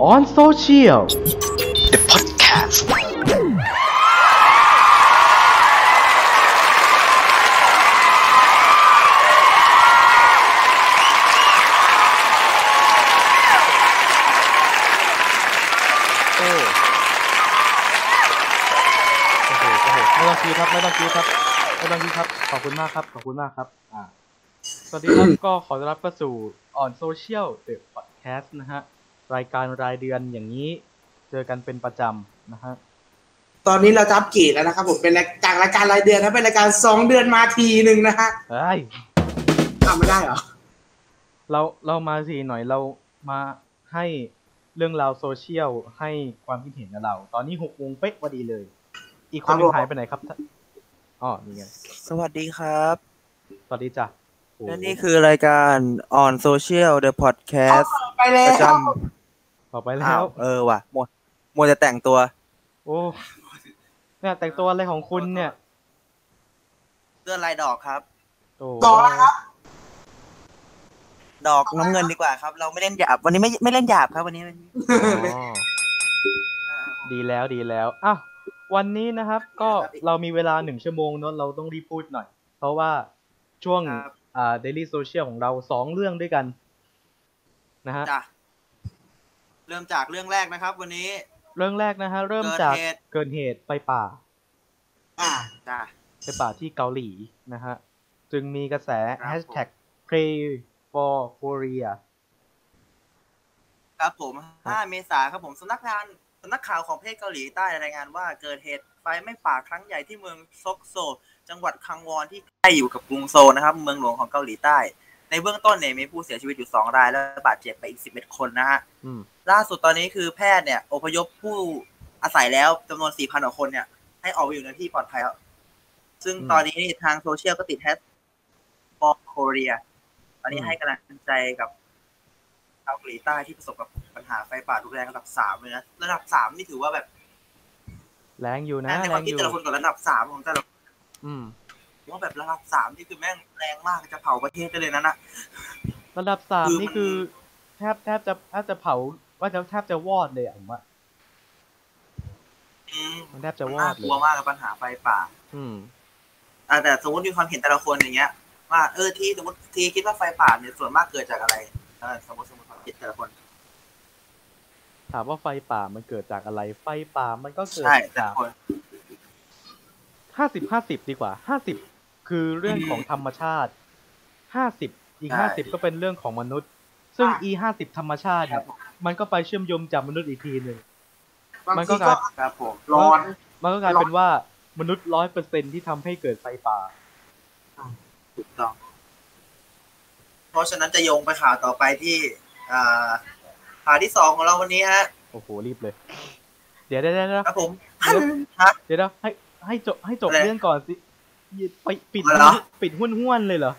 on social The podcast โอ้โหโอ้โหไม่ต้องคิดครับไม่ต้องคิดครับไม่ต้องคิดครับ ขอบคุณมากครับ ขอบคุณมากครับ อ่า สวัสดีครับ ก็ขอต้อนรับเข้าสู่ on social the podcast นะฮะ รายการรายเดือนอย่างนี้ เจอกันเป็นประจำนะฮะตอนนี้เราจะอัปเกรดแล้วนะครับผมเป็นรายจากรายการรายเดือนนะเป็นรายการสองเดือนมาทีหนึ่งนะฮะเฮ้ยทำไม่ได้เหรอเราเรามาสิหน่อยเรามาให้เรื่องราวโซเชียลให้ความคิดเห็นกับเรา ตอนนี้หกโมงเป๊ะพอดีเลย อีกคนหนึงหายไปไหนครับท่านอ๋อนี่ไงสวัสดีครับสวัสดีจ้ะโอ้และนี่คือรายการ on social the podcast ไปแล้ประจว ต่อไปำแล้อ้าวว เออว่ะมัวมัวจะแต่งตัว โอ้เนี่ยแต่งตัวอะไรของคุณเนี่ยเสื้อลายดอกครับ โอ้ต่อนะครับดอกน้ำเงินดีกว่าครับ เราไม่เล่นหยาบ วันนี้ไม่ไม่เล่นหยาบครับ วันนี้อ๋อดีแล้วดีแล้วอ้าววันนี้นะครับ ก็เรามีเวลาหนึ่งชั่วโมงเนอะเราต้องรีบพูดหน่อย เพราะว่าช่วงครับอ่า daily social ของเราสองเรื่องด้วยกันนะฮะ จ้ะ เริ่มจากเรื่องแรกนะครับ วันนี้ เรื่องแรกนะฮะเริ่มเกิดจากเหตุเกิดเหตุไฟป่า อ่าจ้ะไฟป่าที่เกาหลีนะฮะจึงมีกระแสครับ hashtag pray for Korea ครับผม 5 เมษาครับผมสำนักงานสำนักข่าวของประเทศเกาหลีใต้รายงานว่าเกิดเหตุไฟไหม้ป่าครั้งใหญ่ที่เมืองซอกโซ จังหวัดคังวอนที่ใกล้อยู่กับกรุงโซลนะครับ เมืองหลวงของเกาหลีใต้ ในเบื้องต้นเนี่ยมีผู้เสียชีวิตอยู่2ราย และบาดเจ็บไปอีก11คนนะฮะอืมล่าสุดตอนนี้คือแพทย์เนี่ยอพยพผู้อาศัยแล้วจำนวน4,000กว่าคนเนี่ย ให้ออกไปอยู่ในที่ปลอดภัยแล้วซึ่งอืมตอนนี้นี่ทางโซเชียลก็ติดแฮชแท็ก Korea ตอนนี้อืมให้กำลังใจกับชาวเกาหลีใต้ที่ประสบกับปัญหาไฟป่ารุนแรงระดับสามเลยนะระดับสามนี่ถือว่าแบบ แรงอยู่นะในแรความงคิดอยู่แต่ละคนกับระดับสามของแต่ละอืมผม ว่าแบบระดับสามนี่คือแม่งแรงมากจะเผาประเทศได้เลยนะนะระดับสามคือนี่มันคือแทบแทบจะแทบจะเผาว่าจะแทบจะวอดเลยอะผมว่าอืมมันแทบจะวอน่าดกเลลัยวมากกับปัญหาไฟป่า อืมอ่าแต่สมมติมีความเห็นแต่ละคนอย่างเงี้ย ว่าเออที่สมมติทีคิดว่าไฟป่าเนี่ยส่วนมากเกิดจากอะไรเออสมมติสมมติความคิดแต่ละคน ถามว่าไฟป่ามันเกิดจากอะไร ไฟป่ามันก็เกิดใช่แต่จาละกคนห้าสิบห้าสิบดีกว่าห้าสิบ คือเรื่องของธรรมชาติห้าสิบอีกใช่ห้าสิบก็เป็นเรื่องของมนุษย์ ซึ่งอะอีห้าสิบธรรมชาติเนี่ยมันก็ไปเชื่อมโยงจากมนุษย์อีกทีหนึ่งบางมันก็ทีกก็ลายครับผมร้อนมันก็กลายเป็นว่ามนุษย์ร้อยเปอร์เซ็นที่ทำให้เกิดไฟป่าถูกต้อง เพราะฉะนั้นจะโยงไปข่าวต่อไปที่อ่าข่าวที่สองของเราวันนี้ฮะโอ้โหรีบเลย เดี๋ยวเดี๋ยวเดี๋ยวเดี๋ยวครับผมเดี๋ยวฮะเดี๋ยวนะให้ให้จบให้จบอะไรเรื่องก่อนสิ ไปปิดอะไรเหรอ ปิดห้วนห้วนๆเลยเหรอ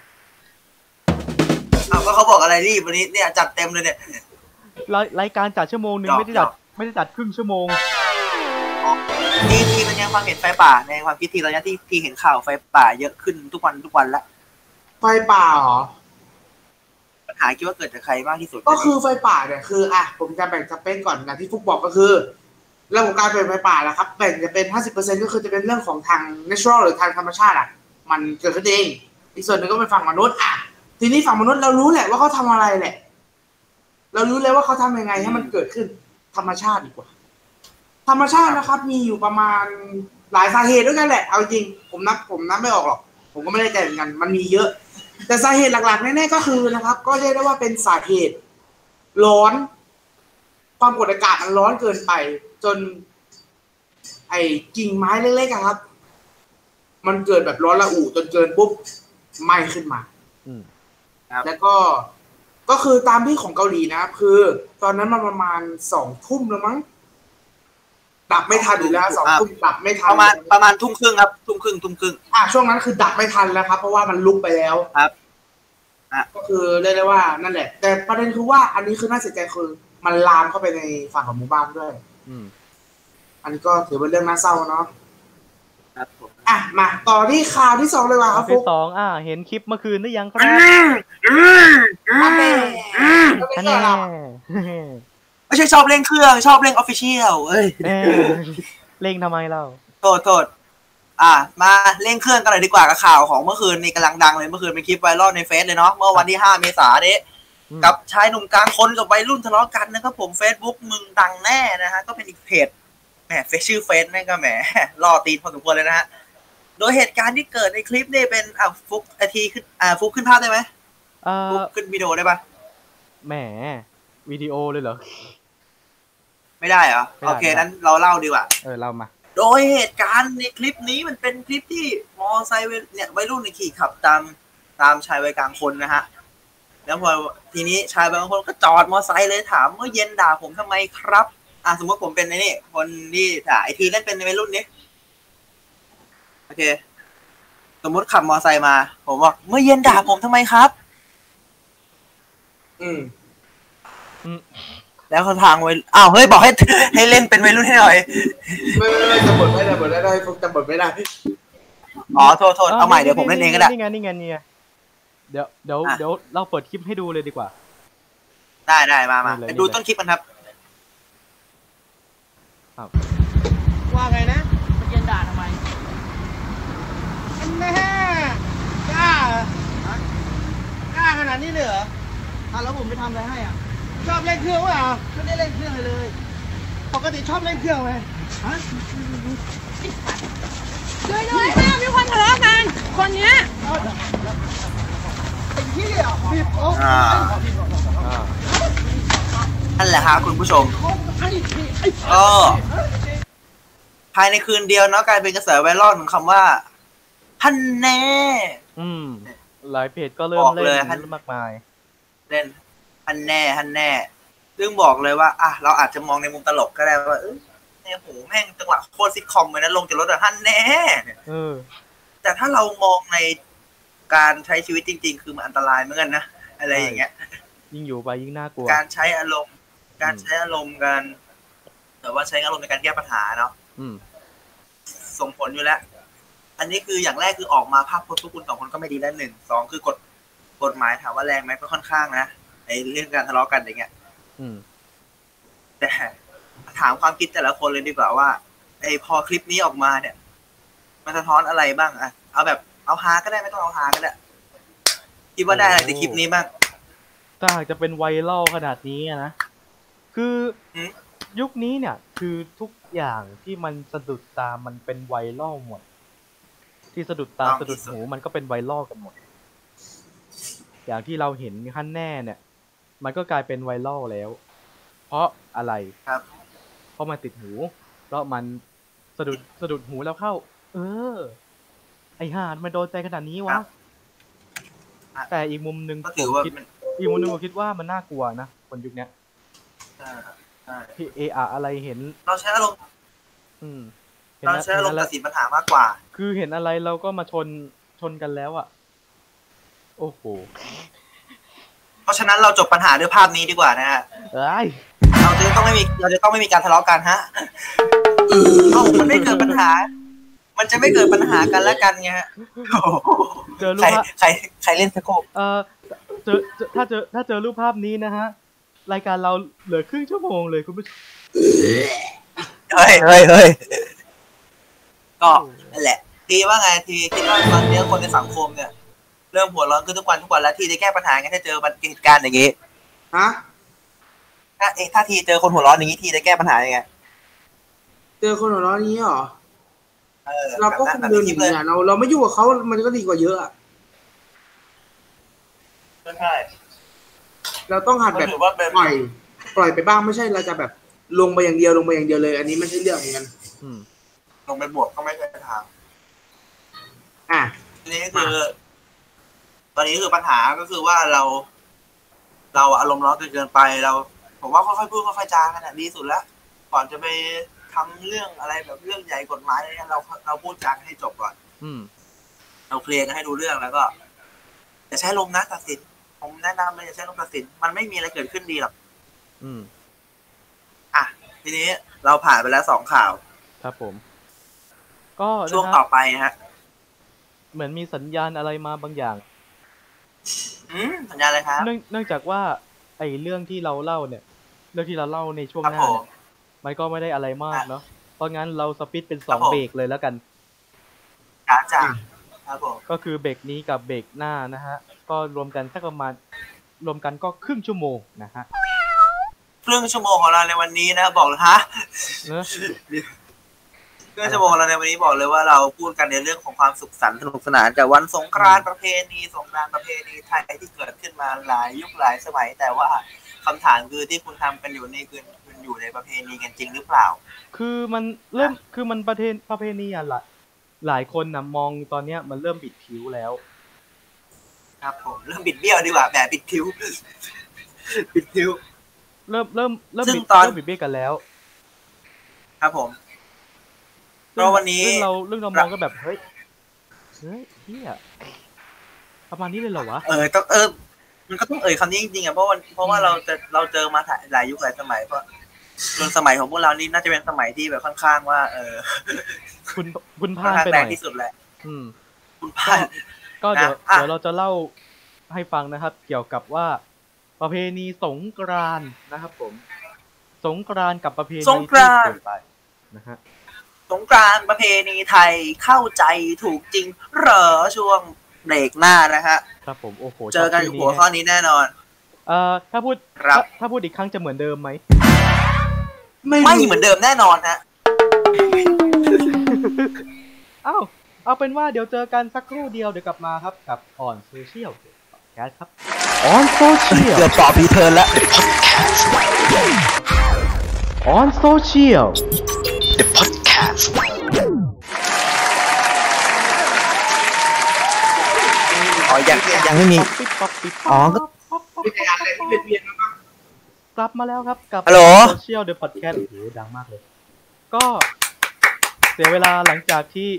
อ้าวก็เขาบอกอะไรรีบวันนี้เนี่ยจัดเต็มเลยเนี่ย รายรายการจัดชั่วโมงหนึ่งหยอกไม่ได้จัดหยอกไม่ได้จัดครึ่งชั่วโมงทีทีตอนนี้ความเห็นไฟป่าในความคิดทีตอนนี้ที่ที่เห็นข่าวไฟป่าเยอะขึ้นทุกวันทุกวันละไฟป่าเหรอ ปัญหาคิดว่าเกิดจากใครมากที่สุดก็คือไฟป่าเนี่ยคืออะผมจะแบ่งสเปนก่อนนะที่ฟุกบอกก็คือเรื่องของการเป็นไฟป่านะครับแบ่งจะเป็น 50%ก็คือจะเป็นเรื่องของทาง natural หรือทางธรรมชาติอะ มันเกิดขึ้นเอง อีกส่วนหนึ่งก็เป็นฝั่งมนุษย์อะ ทีนี้ฝั่งมนุษย์เรารู้แหละว่าเขาทำอะไรแหละ เรารู้เลยว่าเขาทำยังไงให้มันเกิดขึ้น ธรรมชาติดีกว่า ธรรมชาตินะครับ มีอยู่ประมาณหลายสาเหตุด้วยกันแหละ เอาจริง ผมนับผมนับไม่ออกหรอก ผมก็ไม่ได้ใจเหมือนกัน มันมีเยอะ แต่สาเหตุหลักๆแน่ๆก็คือนะครับ ก็เรียกได้ว่าเป็นสาเหตุ ร้อน ความกดอากาศมันร้อนเกินไป จน ไอ้กิ่งไม้เล็กๆอะครับ มันเกิดแบบร้อนระอุจนเกินปุ๊บไหม้ขึ้นมาอืมแล้วก็ก็คือตามที่ของเกาหลีนะครับ คือ ตอนนั้นมันประมาณสองทุ่มแล้วมั้งดับไม่ทันอยู่แล้วสองทุ่มดับไม่ทันประมาณประมาณทุ่มครึ่งครับ ทุ่มครึ่งทุ่มครึ่งอะช่วงนั้นคือดับไม่ทันแล้วครับ เพราะว่ามันลุกไปแล้วครับอะก็คือเรียกได้ว่านั่นแหละ แต่ประเด็นคือว่าอันนี้คือน่าเสียใจคือ มันลามเข้าไปในฝั่งของหมู่บ้านด้วย อืม อันนี้ก็ถือเป็นเรื่องน่าเศร้าเนาะครับผมอะมาต่อที่ข่าวที่สองเลยว่ะคข้อรับฟุที่กสองอ่า เห็นคลิปเมื่อคืนหรือยังครับอันนี้ก็ท่านไม่แน่เกี่ยวหรอกตไม่ใช่ชอบเล่นเครื่อง ชอบเล่นออฟฟิเชียลเอ้ยเอ้ยเล่งทำไมเล่าโทษโทษอะมาเล่นเครื่องกันเลยดีกว่ากับข่าวของเมื่อคืนนี่กำลังดังเลยเมื่อคืนเป็นคลิปไวรัลในเฟซเลยเนาะเมื่อวันที่ 5 เมษายนนี้อืม กับชายหนุ่มกลางคนกับวัยรุ่นทะเลาะกันนะครับผม Facebook มึงดังแน่นะฮะก็เป็นอีกเพจแหมเฟซชื่อเฟซแม่งก็แหมล่อตีนพอสมควรเลยนะฮะโดยเหตุการณ์ที่เกิดในคลิปนี่เป็นอะฟุกอาทีขึ้นอ่าฟุกขึ้นภาพได้ไหมเอ่ฟุกอขึ้นวิดีโอได้ปะแหมวิดีโอเลยเหรอไม่ได้เหรอไม่ได้โอเคนั้นเราเล่าดีกว่าเออเล่ามาโดยเหตุการณ์ในคลิปนี้มันเป็นคลิปที่มอไซค์วัยเนี่ยวัยรุ่นในยขี่ขับตามตามชายวัยกลางคนนะฮะ แล้วพอทีนี้ชายวัยกลางคนก็จอดมอไซค์เลยถามเมื่อเย็นด่าผมทำไมครับ อะสมมติผมเป็นไอ้นี่คนที่ถ่ายไอทีเล่นเป็นวัยรุ่นนี้โอเค สมมติขับมอไซค์มา ผมบอกเมื่อเย็นด่าผมทำไมครับ อืมแล้วเขาทางไว้อ้าวเฮ้ยบอกให้ให้เล่นเป็นวัยรุ่นให้หน่อยไม่ไม่ไม่จำบทไม่ได้บทไม่ได้ฟุกจำบทไม่ได้อ๋อโทษโทษเอาใหม่เดี๋ยวผมเล่นเองก็ได้นี่ไงนี่ไงนี่ไง เดี๋ยวเดี๋ยวอะ เดี๋ยวเราเปิดคลิปให้ดูเลยดีกว่า ได้ได้มามานี่เลย ไปดูต้นคลิปกันครับ ว่าไงนะมันเย็นด่าทำไมอันแม่กล้าเหรอฮะกล้าขนาดนี้เลยเหรออะแล้วผมไปทำอะไรให้อะ ชอบเล่นเครื่องวะเหรอไม่ได้เล่นเครื่องเลยเลย ปกติชอบเล่นเครื่องไหมฮะด้วยด้วยแม่มีคนทะเลาะกัน คนเนี้ยไอ้เหี้ยบีบโอ๊คอ่าอ่านั่นแหละฮะคุณผู้ชมไอ้ไอ้ก็ภายในคืนเดียวเนาะกลายเป็นกระแสไวรัลของคำว่าฮันแน่ อืม หลายเพจก็เริ่มบอกเล่เลยนฮันมากมาย เล่นฮันแน่ฮันแน่ ซึ่งบอกเลยว่า อะ เราอาจจะมองในมุมตลกก็ได้ว่า เอ้ยเนี่ยโหแม่งจังหวะโคตรซิทคอมเลยนะลงจากรถอะฮันแน่ เออ แต่ถ้าเรามองใน การใช้ชีวิตจริง ๆ คือมันอันตรายเหมือนกันนะอะไรอย่างเงี้ย ยิ่งอยู่ไปยิ่งน่ากลัว การใช้อารมณ์ การใช้อารมณ์กันแต่ว่าใช้อารมณ์ในการแก้ปัญหาเนาะอืมส่งผลอยู่แล้ว อันนี้คืออย่างแรกคือออกมาภาพพจน์พวกคุณสองคนก็ไม่ดีแล้วหนึ่งสองคือกฎกฎหมายถามว่าแรงไหมก็ค่อนข้างนะไอ้เรื่องการทะเลาะกันอย่างเงี้ยอืมแต่ถามความคิดแต่ละคนเลยดีกว่าว่าไอ้พอคลิปนี้ออกมาเนี่ย มันสะท้อนอะไรบ้างอะเอาแบบ เอาฮาก็ได้ไม่ต้องเอาฮาก็ได้คิดว่าได้อะไรจากคลิปนี้บ้างถ้าหากจะเป็นไวรัลขนาดนี้อะนะ คืออมยุคนี้เนี่ย คือทุกอย่างที่มันสะดุดตามันเป็นไวรัลหมด ที่สะดุดตาสะดุดหูมันก็เป็นไวรัลกันหมด อย่างที่เราเห็นขั้นแน่เนี่ย มันก็กลายเป็นไวรัลแล้ว เพราะอะไรครับ เพราะมันติดหู เพราะมันสะดุดสะดุดหูแล้วเข้า เออไอห่านมันโดนใจขนาดนี้วะครับแต่อีกมุมหนึ่งก็ถือว่าผมคิดมันอีกมุมหนึงผมคิดว่ามันน่ากลัวนะคนยุคเนี้ยอ่าใช่ที่เออะอะไรเห็น เราใช้อารมณ์อืมเห็นเราอะใช้อารมณ์เห็นตัอะดไรสินปัญหามากกว่า คือเห็นอะไรเราก็มาชนชนกันแล้วอะ โอ้โห เพราะฉะนั้นเราจบปัญหาด้วยภาพนี้ดีกว่านะฮะเอ้ยเราจะต้องไม่มีเราจะต้องไม่มีการทะเลาะกันฮะเอ้ามันไม่เกิดปัญหา มันจะไม่เกิดปัญหากันและกันไงฮะโอ้โหเจอรูใคปรภาพใครใครเล่นสโคปเอ่อเจอเจอถ้าเจอถ้าเจอรูปภาพนี้นะฮะ รายการเราเหลือครึ่งชั่วโมงเลยคุณผู้ชมเฮ้ยเฮ้ยเฮ้ยก็นั่นแหละ ทีว่าไงทีคิดว่าตอนนี้คนในสังคมเนี่ย เริ่มหัวร้อนขึ้นทุกวันทุกวันแล้วทีจะแก้ปัญหาไงถ้าเจอเหตุการณ์อย่างนี้ฮะถ้าเอ๊ะถ้าทีเจอคนหัวร้อนอย่างนี้ทีจะแก้ปัญหายังไงเจอคนหัวเราะนี้เหรอ เออเราก็คงเดินหนีเลยอะเราเราไม่ยุ่งกับเขามันก็ดีกว่าเยอะอะใช่เราต้องหัดก็แบบถือว่าเป็นปล่อย ปล่อยไปบ้างไม่ใช่เราจะแบบลงไปอย่างเดียวลงไปอย่างเดียวเลย อันนี้ไม่ใช่เรื่องเหมือนกันอืมลงไปบวกก็ไม่ใช่ทางอะทีนี้คือ ตอนนี้คือปัญหาก็คือว่าเรา เราอารมณ์ร้อนเกินเกินไปเรา ผมว่าค่อยๆพูดค่อยๆจากันนะดีสุดแล้วก่อนจะไป ทำเรื่องอะไรแบบเรื่องใหญ่กฎหมายอะไรเงี้ยเราเราพูดจากันให้จบก่อน อืม เราเคลียร์กันให้รู้เรื่องแล้วก็อย่าใช้ลมณ์นะตัดสิน ผมแนะนำเลยอย่าใช้ลมณ์ตัดสิน มันไม่มีอะไรเกิดขึ้นดีหรอกอืม อะทีนี้เราผ่านไปแล้วสองข่าว ครับผม ก็ช่วงนะต่ฮะอไปนะฮะ เหมือนมีสัญญาณอะไรมาบางอย่างอืมสัญญาณอะไรครับเนื่องเนื่องจากว่า ไอ้เรื่องที่เราเล่าเนี่ย เรื่องที่เราเล่าในช่วงครับหน้าผมเนี่ย มันก็ไม่ได้อะไรมากเนาะเพราะงั้นเราสปิดเป็นสองครับผมเบรกเลยแล้วกันจ้าจ้าครับผมก็คือเบรกนี้กับเบรกหน้านะฮะ ก็รวมกันสักประมาณรวมกันก็ครึ่งชั่วโมงนะฮะครึ่งชั่วโมงของเราในวันนี้นะบอกเลยฮะเนอะครึ่งชั่วโมงของเราในวันนี้บอกเลยว่าเราพูดกันในเรื่องของความสุขสันต์สนุกสนานกับวันสงกรานต์ประเพณีสงกรานต์ประเพณีไทยที่เกิดขึ้นมาหลายยุคหลายสมัย แต่ว่าคำถามคือที่คุณทำกันอยู่นี่คือคุณ อยู่ในประเพณีกันจริงหรือเปล่า คือมันเริ่มคือมันประเพณประเพณีอะหลายหลายคนนะมองตอนเนี้ยมันเริ่มบิดผิวแล้ว ครับผมเริ่มบิดเบี้ยวดีกว่าแบบบิดคิ้วบิดคิ้วเริ่มเริ่มเริ่มซึ่งบิดตอนเริ่มบิดเบี้ยกันแล้ว ครับผมเพราะวันนี้เรื่องเราเรื่องเรามองก็แบบเฮ้ยเฮ้ยเฮียประมาณนี้เลยเหรอวะเออต้องเออมันก็ต้องเอ่ยคำนี้จริงๆอะเพราะว่าเพราะว่าเราจะเราเจอมาหลายยุคหลายสมัยเพราะ จนสมัยของพวกเรานี่น่าจะเป็นสมัยที่แบบค่อนข้างว่า เออคุณคุณค่พอนลาดข้างไปหแรน่งอยที่สุดแหละอืม คุณพลาดก็เดี๋ยวนะอะเดี๋ยวเราจะเล่าให้ฟังนะครับ เกี่ยวกับว่าประเพณีสงกรานต์นะครับผม สงกรานต์กับประเพณีสงกรานต์ที่เปลี่ยนไปนะฮะสงกรานต์ประเพณีไทยเข้าใจถูกจริงเหรอช่วงเบรกหน้านะฮะครับผมโอ้โหเจอกันชบกับชื่หัวข้อนี้แน่นอน เอ่อถ้าพูดครับถ้าถ้าพูดอีกครั้งจะเหมือนเดิมไหม ไม่ไม่เหมือนเดิมแน่นอนฮะเอ้าเอาเป็นว่าเดี๋ยวเจอกันสักครู่เดียวเดี๋ยวกลับมาครับกับออนโซเชียลแคสครับออนโซเชียลเกือบต่อพีเทิร์นแล้วออนโซเชียล The Podcast อ๋อยังยังไม่มีอ๋อก็มีแต่อะไรที่เป็นเวียนมา กกลับมาแล้วครับกับฮัลโหลโซเชียลเดอะพอดแคสต์โอ้โหดังมากเลย ก็เสียเวลาหลังจากที่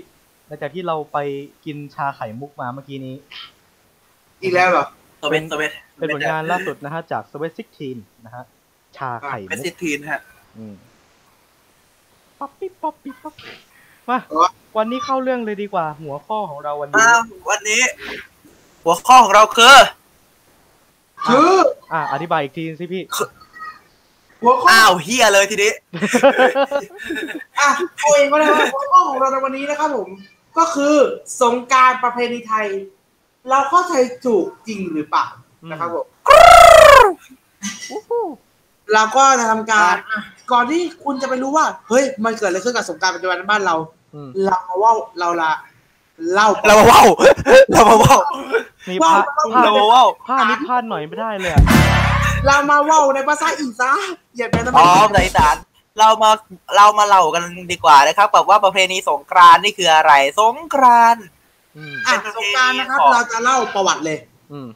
หลังจากที่เราไปกินชาไข่มุกมาเมื่อกี้นี้ อีกแล้วเหรอตัวเป็นตัวเป็นเป็นผลงานล่าสุดนะฮะ จากสวีทซิกทีนนะฮะ ชาไข่เป็นมุกซิทีนฮะอืมป๊อปปี้ป๊อปปี้ป๊อปมาอ๋อวันนี้เข้าเรื่องเลยดีกว่า หัวข้อของเราวันนี้อ้าววันนี้ หัวข้อของเราคือคืออะอธิบายอีกทีสิพี่ หัวข้ออ้าวเฮียเลยทีนี้อะเอาเองก็ได้ว่าหัวข้อของเราในวันนี้นะครับผม ก็คือสงกรารประเพณีไทย เราเข้าใจถูกจริงหรือเปล่านะครับผมเราก็จะทำการอะก่อนที่คุณจะไปรู้ว่า เฮ้ย มันเกิดอะไรขึ้นกับสงกรารปัจจุบันในบ้านเราอืมเรามาว่าเราละเล่าเรามาเว้าเรามาเว้านี่ว่าพลาดพลาเราดมาเว้าพลาดนิดพลาดหน่อยไม่ได้เลยอะ เรามาเว่าในภาษาอีสานอย่าเป็นอ๋อภาษาอีสานเรามาเรามาเล่ากันดีกว่านะครับแบบว่าประเพณีสงกรานต์นี่คืออะไร สงกรานต์อืมอะสงกรารนะครับของเราจะเล่าประวัติเลย อืม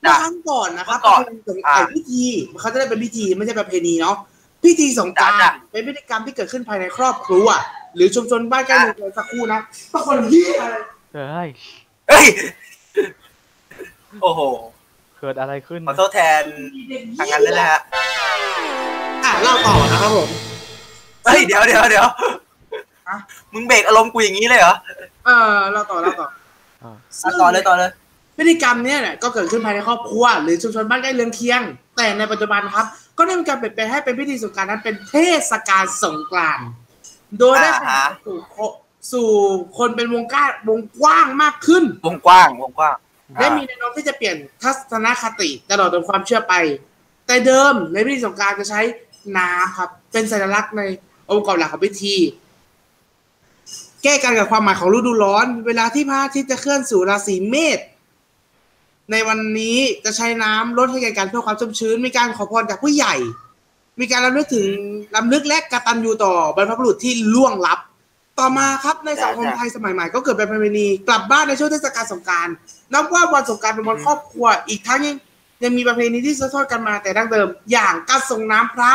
เมื่อครั้งก่อนนะครับเมื่อก่อนประเพณีสงอ่าไอ้พิธีเขาจะได้เป็นพิธีไม่ใช่ประเพณีเนาะพิธีสงกรารจ้ะเป็นพิธีกรรมที่เกิดขึ้นภายในครอบครัวหรือชุมชนบ้านใกล้เรือนสักครู่นะบางคนที่อะไรเฮ้ยเอ้ยโอ้โห เกิดอะไรขึ้นขอโทษแทนทางนั้นเลยนะฮะอะเล่าต่อนะครับผมเฮ้ยเดี๋ยวเดี๋ยวเดี๋ยวฮะมึงเบรกอารมณ์กูอย่างนี้เลยเหรอเออเล่าต่อเล่าต่ออ่าอะต่อเลยต่อเลยพฤติกรรมเนี่ยเนี่ยก็เกิดขึ้นภายในครอบครัว หรือชุมชนบ้านใกล้เรือนเคียง แต่ในปัจจุบันครับ ก็ได้มีการเปลี่ยนแปลงให้เป็นพิธีสงกรารนั้นเป็นเทศกาลสงกรานต์โดยได้อ่าฮะสู่โคสู่คนเป็นวงกว้างวงกว้างมากขึ้น วงกว้างวงกว้าง และมีแนวโน้มที่จะเปลี่ยนทัศนคติตลอดจนความเชื่อไป แต่เดิมในพิธีสงการจะใช้น้ำครับ เป็นสัญลักษณ์ในองค์ประกอบหลักของพิธี แก้กันกับความหมายของฤดูร้อน เวลาที่พระอาทิตย์จะเคลื่อนสู่ราศีเมษในวันนี้จะใช้น้ำลดให้แก่กันเพื่อความชุ่มชื้น มีการขอพรจากผู้ใหญ่ มีการรำลึกถึงรำลึกและกตัญญูต่อบรรพบุรุษที่ล่วงลับ ต่อมาครับในสังคมไทยสมัยใหม่ก็เกิดเป็นประเพณีกลับบ้านในช่วงเทศกาลสงกราร นับว่าวันสงกรารเป็นวันครอบครัว อีกทั้งยังยังมีประเพณีที่สืบทอดกันมาแต่ดั้งเดิม อย่างการส่งน้ำพระ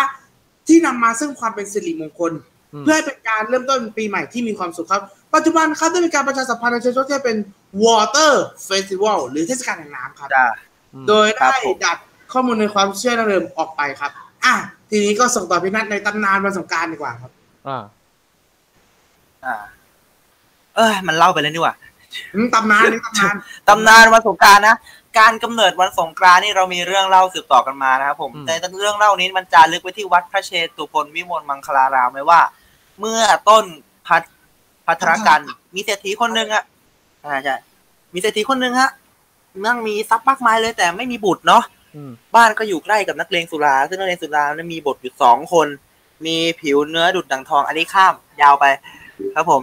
ที่นำมาซึ่งความเป็นสิริมงคลอืมเพื่อให้เป็นการเริ่มต้นปีใหม่ที่มีความสุขครับ ปัจจุบันครับได้มีการประชาสัมพันธ์ในเชิงโซเชียลเป็น Water Festival หรือเทศกาลแห่งน้ำครับจ้าอืมโดยครัได้บผมดัดข้อมูลในความเชื่อดั้งเดิมออกไปครับ อะทีนี้ก็ส่งต่อพี่นัทในตำนานวันสงกรารดีกว่าครับ อ่า อ่า เอ้ยมันเล่าไปแล้วนี่หว่าอืม ตำนานนี่ตำนานตำนานวันสงกรารนะการกำเนิดวันสงกรานต์นี่เรามีเรื่องเล่าสืบต่อกันมานะครับผมอืมแต่เรื่องเล่านี้มันจารึกไว้ที่วัดพระเชตุพนวิมลมังคลารามไว้ว่า เมื่อต้นพัทพัทรกัน มีเศรษฐีคนหนึ่งอะอ่าใช่มีเศรษฐีคนหนึ่งฮะนั่งมีทรัพย์มากมายเลยแต่ไม่มีบุตรเนาะอืมบ้านก็อยู่ใกล้กับนักเลงสุรา ซึ่งนักเลงสุรานั้นมีบทอยู่สองคน มีผิวเนื้อดุดดังทอง อันนี้ข้ามยาวไป ครับผม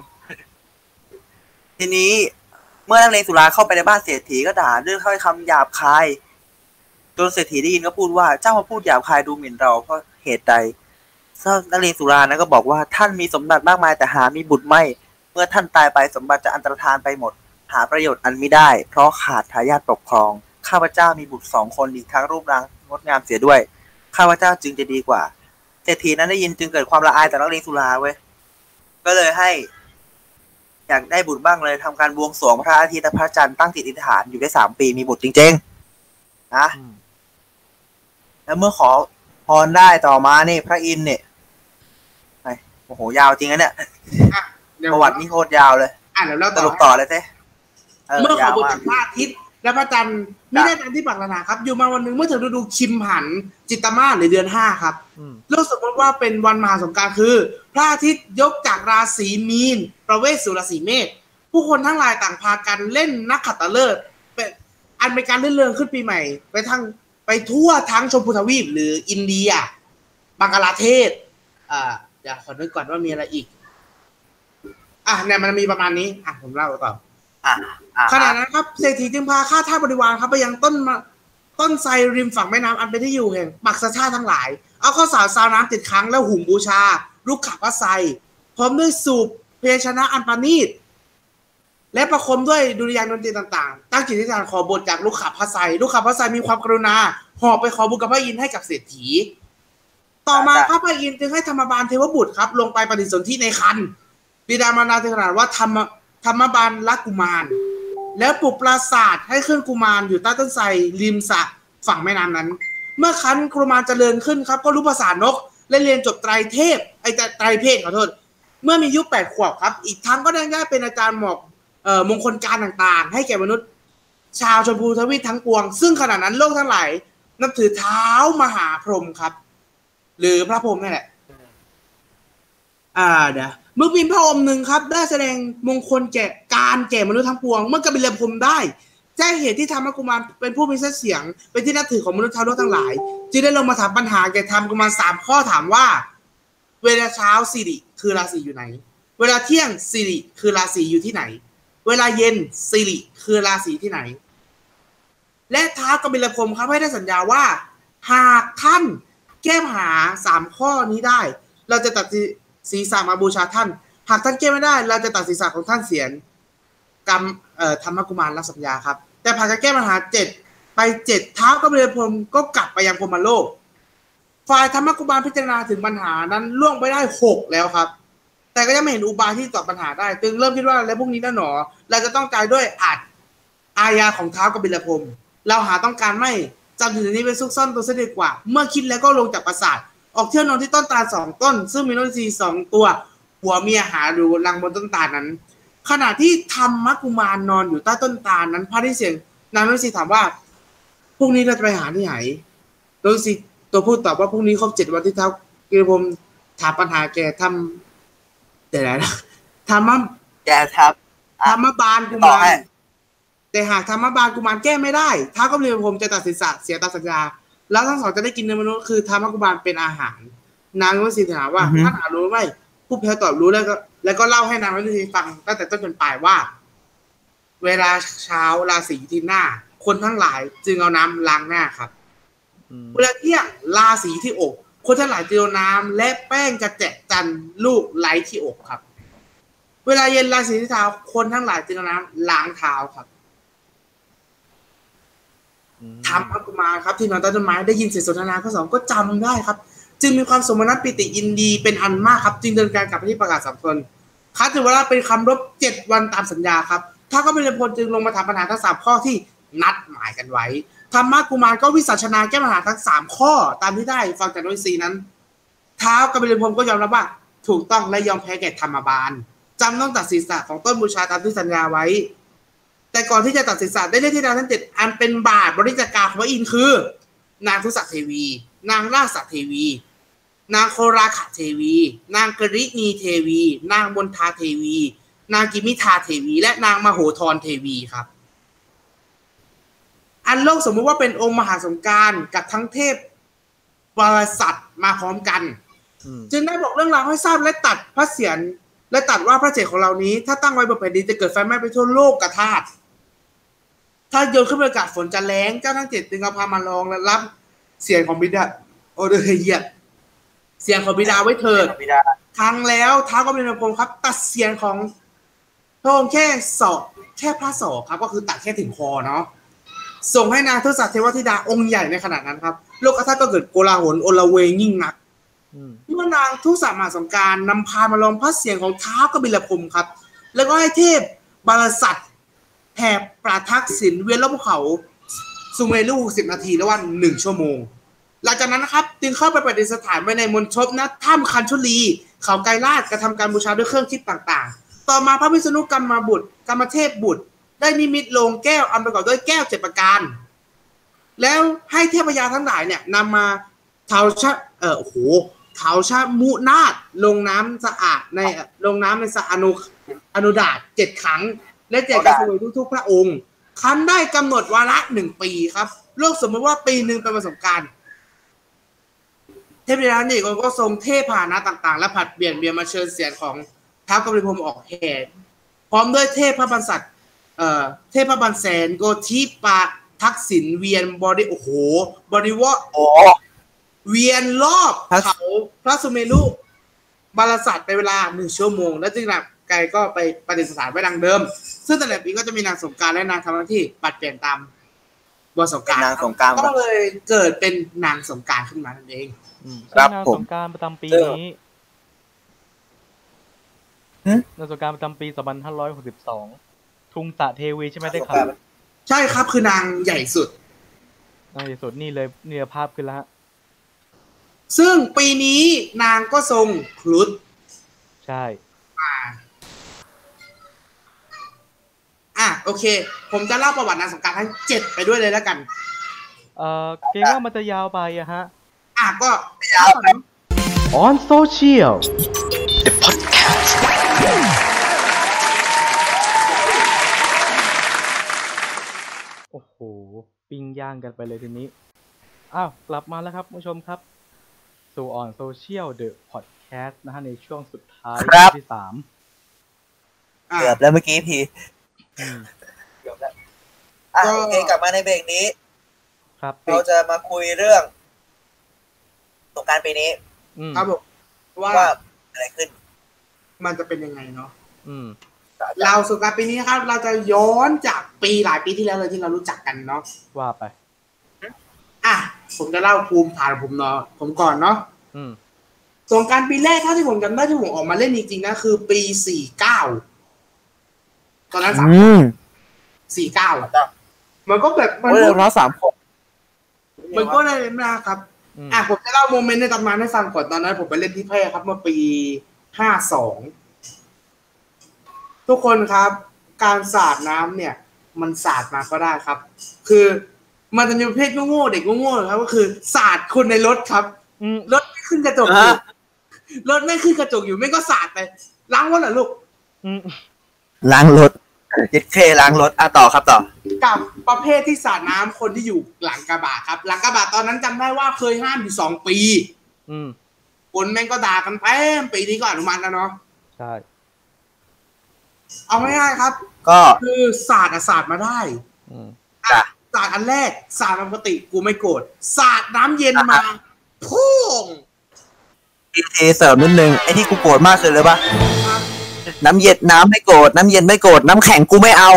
ทีนี้เมื่อนักเลงสุราเข้าไปในบ้านเศรษฐีก็ด่าด้วยถ้อยคำหยาบคายจนเศรษฐีได้ยินก็พูดว่าเจ้ามาพูดหยาบคายดูหมิ่นเราเพราะเหตุใดนักเลงสุรานั้นก็บอกว่าท่านมีสมบัติมากมายแต่หามีบุตรไม่ เมื่อท่านตายไปสมบัติจะอันตรธานไปหมด หาประโยชน์อันไม่ได้ เพราะขาดทายาทปกครอง ข้าพเจ้ามีบุตรสองคนอีกทั้งรูปร่างงดงามเสียด้วย ข้าพเจ้าจึงจะดีกว่าเศรษฐีนั้นได้ยินจึงเกิดความละอายต่อนักเลงสุราเว้ยก็เลยให้ อยากได้บุตรบ้างเลยทำการบวงสรวงพระอาทิตย์และพระจันทร์ตั้งจิตอธิษฐานอยู่ได้สามปีมีบุตรจริงๆนะอืมแล้วเมื่อขอพรได้ต่อมานี่พระอินทร์เนี่ยไปโอ้โหยาวจริงนะเนี่ยอะเดี๋ยวประวัตินี่โคตรยาวเลยอะเดี๋ยวเราสต่อรุปต่อเลยเต้เมื่อขอบุตรยาวจากพระอาทิตย์ และพระจันทร์ไม่ได้ตามที่ปรารถนาครับ อยู่มาวันหนึ่งเมื่อถึงฤดูคิมหันจิตตมาศหรือเดือนห้าครับอืมโลกสมมติว่าเป็นวันมหาสงกรารคือ พระอาทิตย์ยกจากราศีมีน ประเวศสู่ราศีเมษผู้คนทั้งหลายต่างพากันเล่นนักขัตฤกษ์เป็นอันเป็นการเลื่อนเรืองขึ้นปีใหม่ ไปทั้งไปทั่วทั้งชมพูทวีป หรืออินเดียบังกลาเทศอ่าเดี๋ยวขอนึกก่อนว่ามีอะไรอีก อะเนี่ยมันมีประมาณนี้อะผมเล่าต่ออะอะ ขณะนั้นครับเศรษฐีจึงพาข้าทาสบริวารครับไปยังต้นมะต้นไทรริมฝั่งแม่น้ำอันเป็นที่อยู่แห่งปักษชาทั้งหลาย เอาข้าวสารซาวน้ำติดค้างแล้วหุงบูชา ลูกขับพระไทรพร้อมด้วยสูบเพชนะอันประณีตและประคมด้วยดุริยางดนตรีต่างๆ ตั้งจิตอธิษฐานขอบทจากลูกขับพระไทรลูกขับพระไทรมีความกรุณาหอบไปขอบุญกับพระอินทร์ให้กับเศรษฐี ต่อมาพระพระอินทร์จึงให้ธรรมบาลเทวบุตรครับ ลงไปปฏิสนธิในคันบิดามารดาจึงขนาดว่าธรรม ธรรมบาลละกุมาร แล้วปลุกปราสาทให้ขึ้นกุมารอยู่ใต้ต้นไทรริมสระฝั่งแม่น้ำนั้น เมื่อคันกุมารเจริญขึ้นครับ ก็รู้ภาษานกและเรียนจบไตรเทพไอไตรไตรเพศขอโทษเมื่อมีอายุแปดขวบครับ อีกทั้งก็ได้ได้เป็นอาจารย์หมอกออมงคลการต่างๆ ให้แก่มนุษย์ ชาวชมพูทวีปทั้งปวง ซึ่งขณะนั้นโลกทั้งหลายนับถือเท้ามหาพรหมครับ หรือพระพรหมนี่แหละ อ่าเดี๋ยว เมื่อปีพระองค์หนึ่งครับ ได้แสดงมงคลแก่การแก่มนุษย์ทั้งปวง เมื่อกบิลพรมได้แจ้งเหตุที่ทำให้กุมารเป็นผู้มีเส้นเสียง เป็นที่นับถือของมนุษย์ชาวโลกทั้งหลาย จึงได้ลงมาถามปัญหาแก่ทำกุมารสามข้อถามว่า เวลาเช้าสิริคือราศีอยู่ไหน เวลาเที่ยงสิริคือราศีอยู่ที่ไหน เวลาเย็นสิริคือราศีที่ไหน และท้าวกบิลพรมครับให้ได้สัญญาว่า หากท่านแก้ปัญหาสามข้อนี้ได้ เราจะตัด ศีรษะมาบูชาท่าน หากท่านแก้ไม่ได้ เราจะตัดศีรษะของท่านเสียนกรรมเอ่อธรรมกุมารรับสัญญาครับ แต่ผ่านการแก้ปัญหาเจ็ดไปเจ็ดเท้ากบิลพรมก็กลับไปยังพรมโลก ฝ่ายธรรมกุมารพิจารณาถึงปัญหานั้นล่วงไปได้หกแล้วครับ แต่ก็ยังไม่เห็นอุบายที่ตอบปัญหาได้ จึงเริ่มคิดว่าแล้วพวกนี้น่หนอ เราจะต้องจ่ายด้วยอาจอาญาของเท้ากบิลพรมเราหาต้องการไม่จำถึงนี้ไปซุกซ่อนตัวเสียดีกว่า เมื่อคิดแล้วก็ลงจากปราสาท ออกเที่ยวนอนที่ต้นตาลสองต้น ซึ่งมีนกทรีสองตัว หัวเมียหาดูรังบนต้นตาลนั้น ขณะที่ธรรมกุมารนอนอยู่ใต้ต้นตาลนั้นพระที่เสียงนางนกทรีถามว่าพรุ่งนี้เราจะไปหาที่ไหนนกทรีตัวพูดตอบว่าพรุ่งนี้ครบเจ็ดวันที่เท้ากิรพรหมถามปัญหาแกทำแต่ไหนนะธรรมะแกครับธรรมบาลกุต่อมารให้แต่หากธรรมบาลกุมารแก้ไม่ได้ท้าวก็เลยผมจะตัดสินใจเสียตามสัญญา แล้วทั้งสองจะได้กินเนื้อมนุษย์คือธรรมกุมารเป็นอาหาร นางก็สิถามว่าท่านอารู้ไหมผู้แพ้ตอบรู้แล้วก็ แล้วก็เล่าให้นางวิธีฟังตั้งแต่ต้นจนปลายว่า เวลาเช้าราศีที่หน้า คนทั้งหลายจึงเอาน้ำล้างหน้าครับอืมเวลาเที่ยงราศีที่อก คนทั้งหลายจึงเอาน้ำและแป้งกระแจกจันทร์ลูกไหลที่อกครับ เวลาเย็นราศีที่เท้าคนทั้งหลายจึงเอาน้ำล้างเท้าครับ อืมทำพระกุมารครับที่นอนใต้ต้นไม้ได้ยินเสียงสนทนาข้อสองก็จำได้ครับ จึงมีความสมนัตปิติยินดีเป็นอันมากครับ จึงเดินการกลับไปที่ประกาศสัมพนคัดถือว่าเป็นคำรบเจ็ดวันตามสัญญาครับ ถ้าก็เป็นพลจึงลงมาถามปัญหาทั้งสามข้อที่นัดหมายกันไว้ธรรมกุมารก็วิสัชนาแก้ปัญหาทั้งสามข้อตามที่ได้ฟังจากโดยซีนั้นเท้าวกบิลพรมก็ยอมรับว่า ถูกต้องและยอมแพ้แก่ธรรมบาลจำต้องตัดศีรษะของต้นบูชาตามที่สัญญาไว้ แต่ก่อนที่จะตัดสินศาสตร์ได้เล่นที่ดาวทั้งเจ็ดอันเป็นบาทบริจาคของพระอินทร์คือ นางทุสักเทวี นางราชสักเทวี นางโคราขะเทวี นางกริณีเทวี นางบนทาเทวี นางกิมิทาเทวี และนางมโหธรเทวีครับ อันโลกสมมุติว่าเป็นองค์มหาสงกรารกับทั้งเทพบริษัทมาพร้อมกันอืมจึงได้บอกเรื่องราวให้ทราบและตัดพระเสียรและตัดว่าพระเจตของเรานี้ ถ้าตั้งไว้บนแผ่นดินจะเกิดไฟไหม้ไปทั่วโลกกระทาด ถ้าโยนขึ้นบรรยากาศฝนจะแรงเจ้าทั้งเจ็ดจึงเอาพามาลองและรับ เสียงของบิดาโอเดอร์เยียบเสียงของบิดาไว้เถิดบิดาครั้งแล้วท้าวกบินพงศ์ครับ ตัดเสียงของพระองค์แค่ศอกแค่พระศอกครับ ก็คือตัดแค่ถึงคอเนาะส่งให้นางทศเทวธิดาองค์ใหญ่ในขณะนั้นครับ โลกทัศน์ก็เกิดโกลาหลโอลาเวงยิ่งนักอืมเมื่อนางทุสามาสงกรารนำพามาลองพระเสียงของท้าวกบิลพรหมครับ แล้วก็ให้เทพบารสัต แถบปราทักษิณเวียนรอบภูเขาสุเมรุสิบนาทีแล้ววันหนึ่งชั่วโมง หลังจากนั้นนะครับ จึงเข้าไปประดิษฐานไว้ในมณฑปนะถ้ำคันชุลี เขาไกรลาดกระทำการบูชาด้วยเครื่องทิพย์ต่างๆ ต่อมาพระวิษณุกรรมบุตรกรรมเทพบุตร ได้นิมิตลงแก้วอันประกอบด้วยแก้วเจ็ดประการ แล้วให้เทพยาทั้งหลายเนี่ยนำมาเทาชะเออโอ้โหเทาชะมุนาดลงน้ำสะอาดในลงน้ำในสะอนุอนุดาตเจ็ดครั้ง และแจกกระสวยทุกๆพระองค์คันได้กำหนดวาระหนึ่งปีครับโลกสมมติว่าปีหนึ่งเป็นประสบการณ์ เทพยานี่ก็ทรงเทพพาหนะต่าง ๆ และผัดเปลี่ยนเบียนมาเชิญเสียงของท้าวกบิลพรหมออกแห่พร้อมด้วยเทพพระบันสัตเอ่อเทพพระบันแสนโกทิปาทักษิณเวียนบริโอ้โหบริวารโอ้เวียนรอบพระเขาพระสุเมรุบารสัตเป็นเวลาหนึ่งชั่วโมง แล้วจึงนำไกลก็ไปประดิษฐานไว้ดังเดิม ซึ่งแต่ละปีก็จะมีนางสงกรารและนางทำหน้าที่ปัดเปลี่ยนตามวันสงกเป็นรารนางสงกรารก็เลยเกิดเป็นนางสงกรารขึ้นมานั่นเองอืมครับซึ่งงานผสมงกรารประจำปีเออนี้หึงานสงกรารประจำปี2562ทุงสะเทวีใช่ไหมได้ข่าวใช่ครับคือนางใหญ่สุดนางที่สุดนี่เลยนี่เลยภาพขึ้นแล้วฮะซึ่งปีนี้นางก็ทรงครุฑใช่ มา อะโอเค ผมจะเล่าประวัตินางสงกรารทั้งเจ็ดไปด้วยเลยแล้วกัน เอ่อเกรงว่ามันจะยาวไปอะฮะ อะก็ยาวไป on social The podcast โอ้โห ปิ้งย่างกันไปเลยทีนี้ อ้าว กลับมาแล้วครับผู้ชมครับ สู่ on social the podcast นะฮะในช่วงสุดท้ายครับ ที่สาม อะ เกือบแล้วเมื่อกี้พีอืม เกือบแล้วอะก็โอเคกลับมาในเบรกนี้ ครับ เราจะมาคุยเรื่องสงกรารปีนี้อืมครับผมว่าว่าอะไรขึ้น มันจะเป็นยังไงเนาะอืมเราสงกรารปีนี้ครับ เราจะย้อนจากปีหลายปีที่แล้วเลยที่เรารู้จักกันเนาะว่าไปอะผมจะเล่าภูมิฐานผมเนาะผมก่อนเนาะอืมสงกรารปีแรกเท่าที่ผมจำได้ที่ผมออกมาเล่นจริงๆนะคือปีสี่เก้า ตอนนั้นสามอืมสี่เก้ามันก็แบบมันโอ้ยก็เราสามคนมันก็ได้ไม่นานครับอืมอะผมจะเล่าโมเมนต์ในตำนานให้ฟังก่อนตอนนั้น ผมไปเล่นที่แพร่ครับเมื่อปีห้าสองทุกคนครับ การสาดน้ำเนี่ย มันสาดมาก็ได้ครับ คือมันจะมีประเภทโง่ๆเด็กโง่ๆครับ ก็คือสาดคนในรถครับอืมรถไม่ขึ้นกระจกอยู่รถไม่ขึ้นกระจกอยู่ไม่ก็สาดไปล้างรถเหรอลูกอืม ล้างรถเจ็ดเคล้างรถอะต่อครับต่อ กับประเภทที่สาดน้ำคนที่อยู่หลังกระบะครับ หลังกระบะตอนนั้นจำได้ว่าเคยห้ามอยู่สองปี อืมคนแม่งก็ด่ากันแป้มปีนี้ก็อนุมัติแล้วเนาะใช่เอาง่ายๆครับ ก็คือศาสตร์อะศาสตร์มาได้อืมจ้ะศาสตร์อันแรกศาสตร์ปกติกูไม่โกรธศาสตร์น้ำเย็นมาพุ่งทีทีเสริมนิดนึงไอ้ที่กูโกรธมากคือเลยปะ น้ำเย็นน้ำไม่โกรธน้ำเย็นไม่โกรธน้ำแข็งกูไม่เอา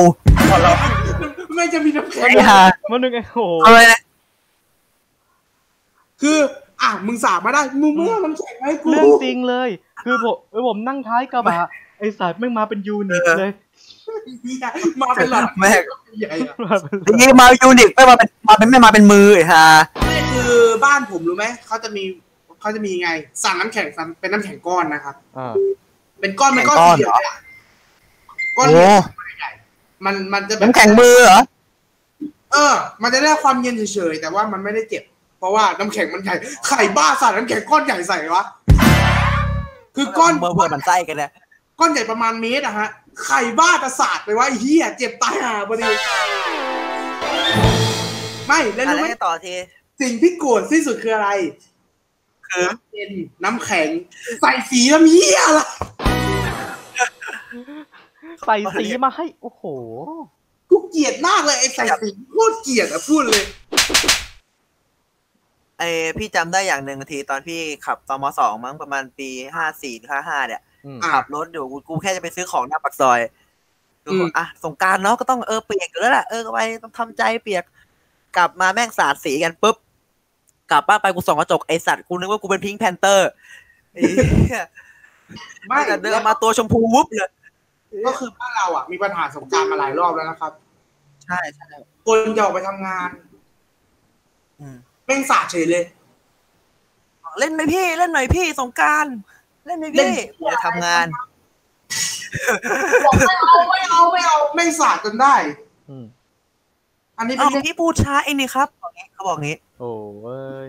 ไม่จะมีน้ำแข็งไอ้ห่ามันนึงไอ้โหเอาเลยนะคืออะมึงสาดมาได้มึงไม่เอาน้ำแข็งให้กูเรื่องจริงเลย คือผมเออผมนั่งท้ายกระบะไอ้สายไม่งมาเป็นยูนิตเลยมาเป็นหลอดแม่งใหญ่อะมาเป็นไอ้ยี่มายูนิคไม่มาเป็นมาเป็นไม่มาเป็นมือไอ้ห่าไม่คือบ้านผมรู้ไหมเขาจะมีเขาจะมีไงสั่งน้ำแข็งสั่งเป็นน้ำแข็งก้อนนะครับอ่า เป็นก้อนเป็นก้อนแข็งก้อนสี่เหลี่ยมเหรอเลยอะก้อนโอ้ใหญ่มันมันจะแบบน้ำแข็งมือเหรอเออ มันจะได้ความเย็นเฉยๆแต่ว่ามันไม่ได้เจ็บ เพราะว่าน้ำแข็งมันใหญ่ไข่บ้าสาดน้ำแข็งก้อนใหญ่ใส่วะคือก้อนเมื่อเพื่อมันไส้กันนะก้อนใหญ่ประมาณเมตรอะฮะไข่บ้าจะสาดไปว่าไอ้เฮียเจ็บตายห่าพอดีไม่แล้วอะรู้ไรไหมให้ต่อทีสิ่งที่โกรธที่สุดคืออะไรคือน้ำเย็นน้ำแข็งใส่สีน้ำเฮียอะไร ใส่สีมาให้ โอ้โห กูเกลียดมากเลยไอ้ใส่สีโคตรเกลียดอะพูดเลยไอพี่จำได้อย่างหนึ่งทีตอนพี่ขับตมสองมั้งประมาณปีห้าสี่ห้าห้าเนี่ยอืมอะขับรถอยู่กูกูแค่จะไปซื้อของหน้าปากซอยกูอืมบอกอะสงกรารเนาะก็ต้องเออเปียกอยู่แล้วแหละเออก็ไปต้องทำใจเปียก กลับมาแม่งสาดสีกันปุ๊บกลับบ้านไปกูส่องกระจกไอสัตว์กูนึกว่ากูเป็น Pink Panther ไอ้เหี้ยไม่แต่เดินมาตัวชมพูวุบเลย ก็คือบ้านเราอะมีปัญหาสงกรานต์มาหลายรอบแล้วนะครับ ใช่ใช่คนจะออกไปทำงานอืมเป็นสาดเฉยเลย เล่นไหมพี่เล่นหน่อยพี่สงกรานต์เล่นไหมเล่นพี่กูจะทำงานบอกไม่เอาไม่เอาไม่เอาแม่งสาดจนได้อืมอันนี้เป็เอ้านเรื่องพี่พูดช้าเองนี่ครับบอกงี้เขาบอกงี้ โอ้เว้ย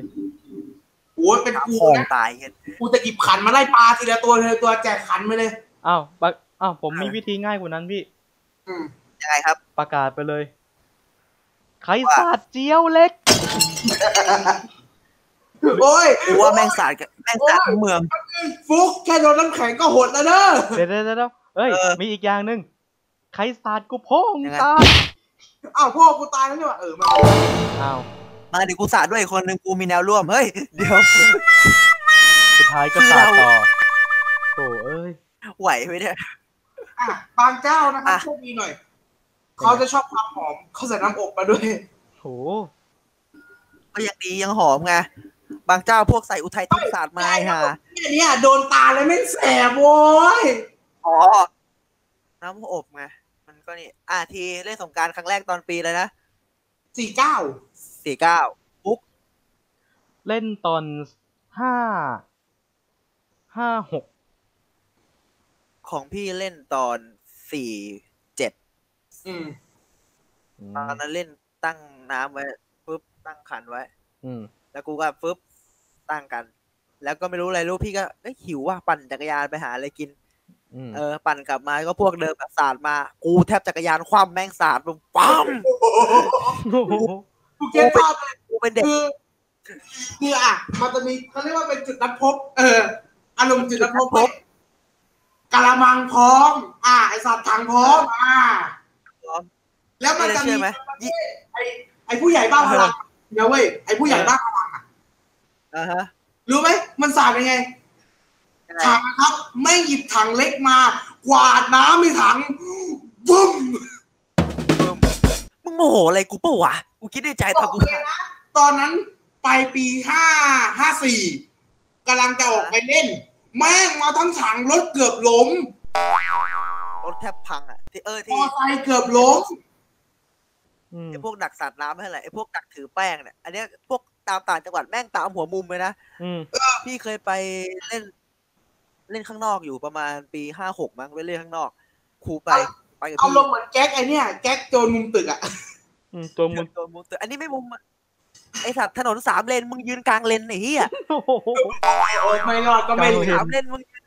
โอ้ยเป็นกูคองนะตายกันกูจะหยิบขันมาไล่ปลาทีละตัวทีละตัวแจกขันไปเลยอ้าวปะ อ้าวผมมีวิธีง่ายกว่านั้นพี่ อืมยังไงครับ ประกาศไปเลย ใครสาดเจียวเล็ก โอ้ยกูว่าแม่งสาดกันแม่งสาดทั้งเมือง ฟุกแค่โดนน้ำแข็งก็หดแล้วเด้อเดี๋ยวเดี๋ยวเดี๋ยวเอ้ยเออมีอีกอย่างหนึ่งใครสาดกูพ่องยังไงตายอ้าวพ่อกูตายแล้วเนี่ยว่ะเออมาอ้าวมาเดี๋ยวกูสาดด้วยอีกคนนึงกูมีแนวร่วมเฮ้ยเดี๋ยว สุดท้ายก็คือสาดเราต่อโอ้เอ้ยไหวไหมเนี่ย อะบางเจ้านะครับอะโชคดีหน่อย เขาจะชอบความหอมเขาใส่น้ำอบมาด้วยโหก็ยังดียังหอมไงบางเจ้าพวกใส่อุทัยทิพย์สาดมาไอ้ห่าเนี่ยเนี่ยโดนตาแล้วไม่งแสบโว้ยอ๋อน้ำอบไงมันก็นี่อะทีเล่นสงกรารครั้งแรกตอนปีเลยนะสี่เก้าสี่เก้าปุ๊กเล่นตอนห้าห้าหก ของพี่เล่นตอนสี่เจ็ดอืมตอนนั้นเล่นตั้งน้ำไว้ปุ๊บตั้งขันไว้ อืม แล้วกูก็ฟึบตั้งกัน แล้วก็ไม่รู้อะไรรู้พี่ก็เอ้ยหิวว่ะปั่นจักรยานไปหาอะไรกินอืมเออปั่นกลับมาก็พวกเดิมแบบสาดมา กูแทบจักรยานคว่ำแม่งสาดปุ๊บปั๊มโอ้โหกูเก็ตภาพเลยกูเป็นเด็กคือคืออะ มันจะมีเขาเรียกว่าเป็นจุดนัดพบ เอออารมณ์จุดนัดพบจุดนัดพบ กะละมังพร้อม อ่า ไอสัตว์ถังพร้อม อ่าพร้อมแล้วมันจะเชื่มีอไหมยี่ไอไอผู้ใหญ่บ้าพลังนะเว้ยไอผู้ใหญ่บ้าพลังอะอ่าฮะรู้ไหมมันสาดยังไงยังไงถังนะครับ ไม่หยิบถังเล็กมา กวาดน้ำในถังบึ้มมึงโมโหอะไรกูเปะวะกูคิดในใจบอทำกกูเลยนะตอนนั้นปลายปีห้าห้าสี่กำลังจะออกไปเล่น แม่งมาทั้งถังรถเกือบล้มรถแทบพังอะที่เออมที่อไซค์เกือบล้มอืมไอ้พวกดักสาดน้ำให้แหละไอ้พวกดักถือแป้งเนี่ยอันเนี้ยพวกตามต่างจังหวัดแม่งตามหัวมุมเลยนะอืมพี่เคยไปเล่น เล่นข้างนอกอยู่ประมาณปีห้าหกมั้งไปเล่นข้างนอกครูไปไปกับเอาพี่ลงเหมือนแก๊กไอเนี่ยแก๊กโจรมุมตึกอะ อืมตัวมึงโดนมุมตึกอันนี้ไม่มุมอะ ไอสัตว์ถนนสามเลนมึงยืนกลางเลนไอ้เหี้ยโอ้โหโอ๊ยไม่รอดก็ไม่กลางเหเลลือสามเลนมึงยืน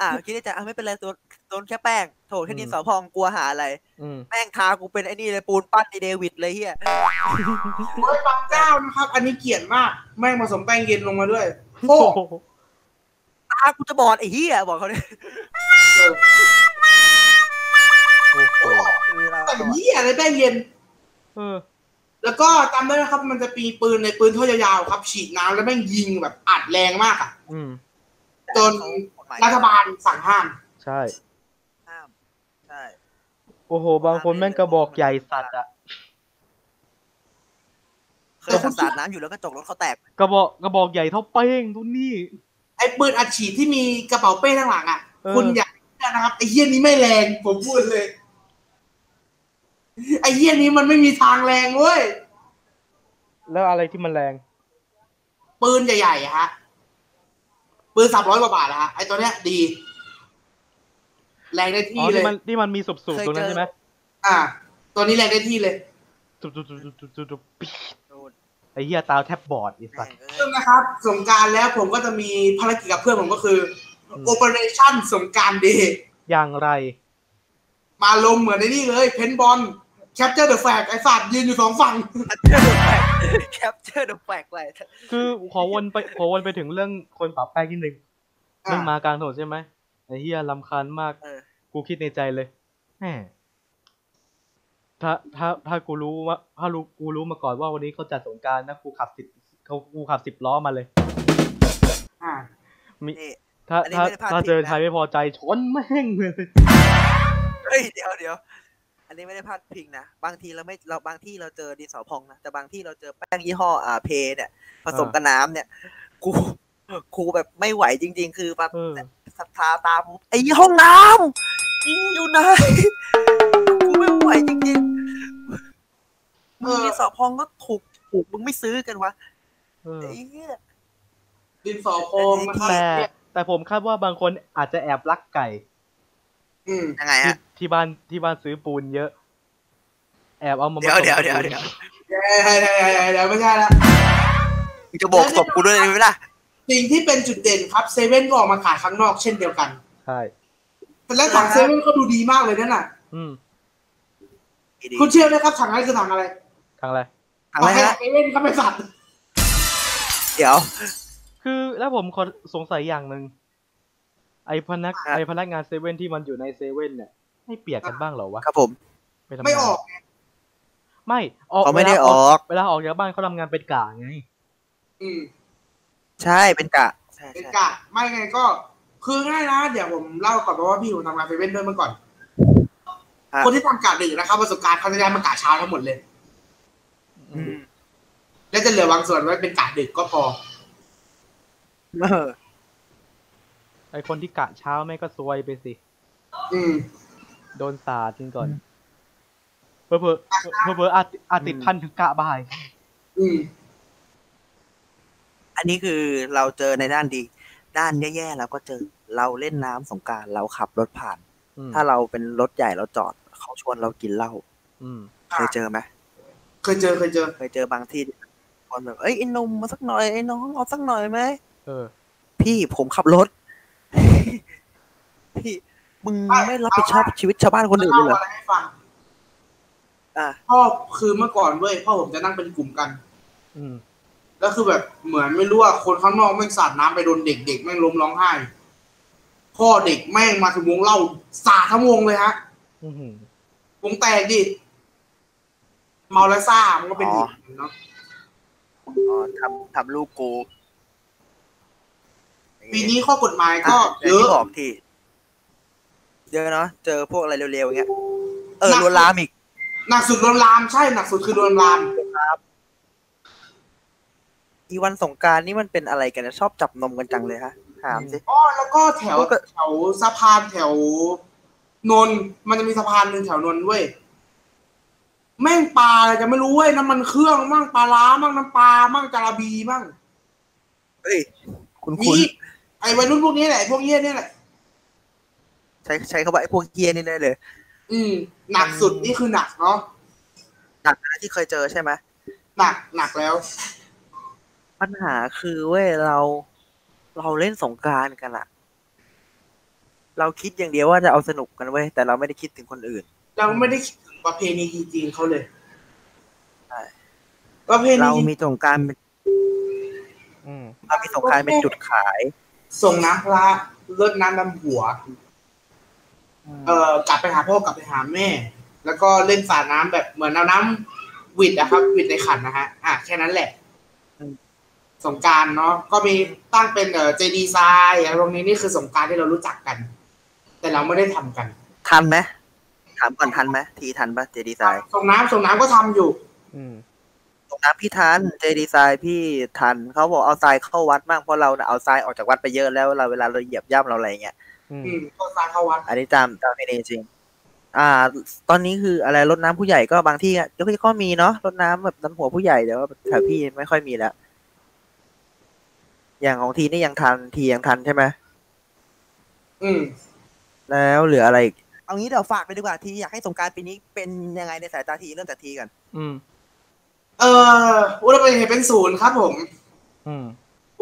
อ่าคิดในใจอะไม่เป็นไรตัวโดนแค่แป้งโถแค่ดินอืมสอพองกลัวหาอะไรอืมแม่งทากูเป็นไอ้นี่เลยปูนปั้นไอเดวิดเลยเฮียโอ้ยบางเจ้านะครับ อันนี้เกลียดมาก แม่งผสมแป้งเย็นลงมาด้วย โอ้โอ้โหตากูจะบอดไอ้เฮียบอกเขาเลยโอ้โหคือเราแต่เหี้ยอะไรแป้งเย็น เออ แล้วก็จำได้นะครับ มันจะมีปืนในปืนท่อยาวๆครับ ฉีดน้ำแล้วแม่งยิงแบบอัดแรงมากอะอืมจนกฎหมายรัฐบาลสั่งห้าม ใช่ห้ามใช่ โอ้โห บางคนแม่งกระบอกใหญ่สัตว์อะเคยสาดน้ำอยู่แล้วก็จกรถเขาแตก กระบอกกระบอกใหญ่เท่าเป้งทุนนี่ ไอ้ปืนอัดฉีดที่มีกระเป๋าเป้ข้างหลังอะเออคุณอยากเชื่อนะครับไอ้เหี้ยนี้ไม่แรงผมพูดเลย ไอ้เหี้ยนี้มันไม่มีทางแรงเว้ย แล้วอะไรที่มันแรง ปืนใหญ่ๆอะฮะ ปืนสามร้อยกว่าบาทอะฮะ ไอ้ตัวเนี้ยดี แรงได้อ๋ที่อเลที่ย มันที่มันมีสุบๆตรงนั้นใช่ไหมอ่า ตัวนี้แรงได้ที่เลยจุดจุดจุดจุดจุดจุดจุดปี๊ดดูดไอ้เหี้ยตาแทบบอดไอ้สัแม่สงเอ้ซึ่ยงนะครับ สงกรารแล้วผมก็จะมีภารกิจกับเพื่อนผมก็คืออืม Operation สงกรารเดย์อย่างไร มาลงเหมือนในนี่เลย paintball Capture the Flag ไอ้สัตว์ยืนอยู่สองฝั่ง Capture the แฟลกเลยคือขอวนไปขอวนไปถึงเรื่องคนปรับแป้งนิดนึงอะเรื่องมากลางถนนใช่ไหมไอ้เหี้ยรำคาญมากเออกูคิดในใจเลยแหมถ้าถ้าถ้ากูรู้ว่า ถ้ารู้กูรู้มาก่อนว่าวันนี้เขาจัดสงกรานต์นะกูขับสิบเขากูขับสิบล้อมาเลยอ่ามีนี่ถ้าอันนี้ถ้าไม่ได้พลาดถ้าพิงเจอนะใครไม่พอใจชนแม่งเลยเฮ้ยเดี๋ยวเดี๋ยว อันนี้ไม่ได้พลาดพิงนะ บางทีเราไม่เราบางที่เราเจอดินสอพองนะแต่บางที่เราเจอแป้งยี่ห้ออ่าเพเนี่ย ผสมกับน้ำเนี่ยกูกูแบบไม่ไหวจริง ๆ คือแบบเออศรัทธาตามผมไอ้ห้องน้ำอืมอยู่ไหนกูไม่ไหวจริงๆมึงดินสอพองก็ถูกถูกมึงไม่ซื้อกันวะเออไอ้เหี้ยดินสอโพงนะครับแต่แต่ผมคาดว่าบางคนอาจจะแอบลักไก่อืม ยังไงที่ฮะ ที่บ้านที่บ้านซื้อปูนเยอะ แอบเอามาเดี๋ยวผสมเดี๋ยวกับเดี๋ยวปูนเดี๋ยวเดี๋ยวเดี๋ยวเดี๋ยวเดี๋ยวไม่ใช่ละมึงจะบอกศพกูด้วยไหมล่ะสิ่งที่เป็นจุดเด่นครับเซเว่นก็ออกมาขายข้างนอกเช่นเดียวกัน ใช่แต่แล้วถังเซเว่นก็ดูดีมากเลยนั่นน่ะ อืมดีคุณเชื่อไหมครับถังนั้นคือถังอะไรทางอะไรๆอะไรถังฮะเซเว่นครับไอสัตว์เดี๋ยว คือแล้วผมขอสงสัยอย่างหนึ่ง ไอพนักครับไอพนักงานเซเว่นที่มันอยู่ในเซเว่นเนี่ยไม่เปียกกันบ้างเหรอวะครับผมปทำงานไม่ออก ไม่ออกเขาไม่ได้วลออก เวลาออกจากบ้านเขาทำงานเป็นกะไง อืมใช่เป็นกะใช่เป็นใช่กะไม่ไงก็ คือง่ายนะเดี๋ยวผมเล่าก่อนเพราะว่าพี่ผมทำงานเซเว่นด้วยเมื่อก่อน คนที่ทำกะดึกนะครับประสบการณ์เขาจะย้ายมากะเช้าทั้งหมดเลยอืมและจะเหลือบางส่วนไว้เป็นกะดึกก็พอเออ ไอคนที่กะเช้าแม่งก็ซวยไปสิ อืม โดนสาดจริงก่อน เพอเพอเพอเพออาจอาจติดพันถึงกะบ่าย อืม อันนี้คือเราเจอในด้านดี ด้านแย่ๆเราก็เจอเราเล่นน้ำสงกรารเราขับรถผ่านอืมถ้าเราเป็นรถใหญ่เราจอดเขาชวนเรากินเหล้าอืม เคยเจอไหมเคยเจอเคยเจอ เคยเจอบางที่คนแบบเอ้ยไอ้หนมมาสักหน่อยไอ้น้องเอาสักหน่อยไหมเออ พี่ผมขับรถ พี่มึงไม่ไม่รับผิดชอบชีวิตชาวบ้านคนอื่นเลยเหรอเล่าอะไรให้ฟังอะพ่อคือเมื่อก่อนเว้ยพ่อผมจะนั่งเป็นกลุ่มกัน อืมแล้วคือแบบเหมือนไม่รู้ว่าคนข้างนอกแม่งสาดน้ำไปโดนเด็กเด็กแม่งล้มร้องไห้พ่อเด็กแม่งมาถึงวงเล่าสาดทั้งวงเลยฮะอือหือวงแตกดิเมาแล้วซ่ามันก็เป็นอีกเนาะอ๋อทำทำลูกกูปีนี้ข้อกฎหมายก็อะเยอย่างอะที่บอกที่ เยอะเนาะเจอพวกอะไรเร็วๆอย่างเงี้ยเออหนักลวนลามอีกหนักสุดโดนลามใช่หนักสุดคือโดนลามอีวันสงกรารนี่มันเป็นอะไรกันนะชอบจับนมกันจังเลยฮะถามสิอ๋อแล้วก็แถวแล้วก็แถวสะพานแถวนนท์มันจะมีสะพานหนึ่งแถวนนท์เว้ยแม่งปลาอะไรจะไม่รู้เว้ยน้ำมันเครื่องมั่งปลาล้ามั่งน้ำปลามั่งจาระบีมั่งเฮ้ยคุณมีคุณไอ้วัยรุ่นพวกนี้แหละไอ้พวกเนี้ยเนี่ยแหละใช้ใช้คำว่าไอ้พวกเฮียนี่ได้เลย อืมหนักสุดนี่คือหนักเนาะหนักนะที่เคยเจอใช่ไหมหนักหนักแล้ว ปัญหาคือเว้ยเรา เราเล่นสงกรารกันอะเราคิดอย่างเดียวว่าจะเอาสนุกกันเว้ยแต่เราไม่ได้คิดถึงคนอื่น เราไม่ได้คิดถึงประเพณีจีนเขาเลยใช่ประเพณีเรามีสงกรารเป็นอืมเรามีสงกรารเป็นจุดขาย ส่งน้ำพระรดน้ำดำหัว เอ่อกลับไปหาพ่อกลับไปหาแม่ แล้วก็เล่นสาดน้ำแบบเหมือนเอาน้ำหวิดนะครับหวิดในขันนะฮะอะแค่นั้นแหละอืมสงกรารเนาะก็มีตั้งเป็นเอ่อเจดีไซน์อะไรพวกนี้นี่คือสงกรารที่เรารู้จักกัน แต่เราไม่ได้ทำกัน ทันไหมถามก่อนทันไหมทีทันปะเจดีไซน์ส่งน้ำส่งน้ำก็ทำอยู่ อืมตรงน้ำพี่ทันเจดีไซน์พี่ทันเขาบอกเอาทรายเข้าวัดบ้างเพราะเราน่ะเอาทรายออกจากวัดไปเยอะแล้วเราเวลาเราเหยียบย่ำเราอะไรเงี้ย อืมอืมก็สร้างเข้าวัด อันนี้ตามตามเพนีจริง อ่า ตอนนี้คืออะไรรดน้ำผู้ใหญ่ก็บางที่ก็ก็มีเนาะรดน้ำแบบน้ำหัวผู้ใหญ่แต่ว่าแถวพี่ไม่ค่อยมีแล้วอย่างของทีนี่ยังทันทียังทันใช่ไหมอืม แล้วเหลืออะไรอีกเอางี้เดี๋ยวฝากไปดีกว่าทีอยากให้สงกรารปีนี้เป็นยังไงในสายตาทีเริ่มจากทีกัน อืม เอออุลตร้าแมนเป็นศูนย์ครับผม อืม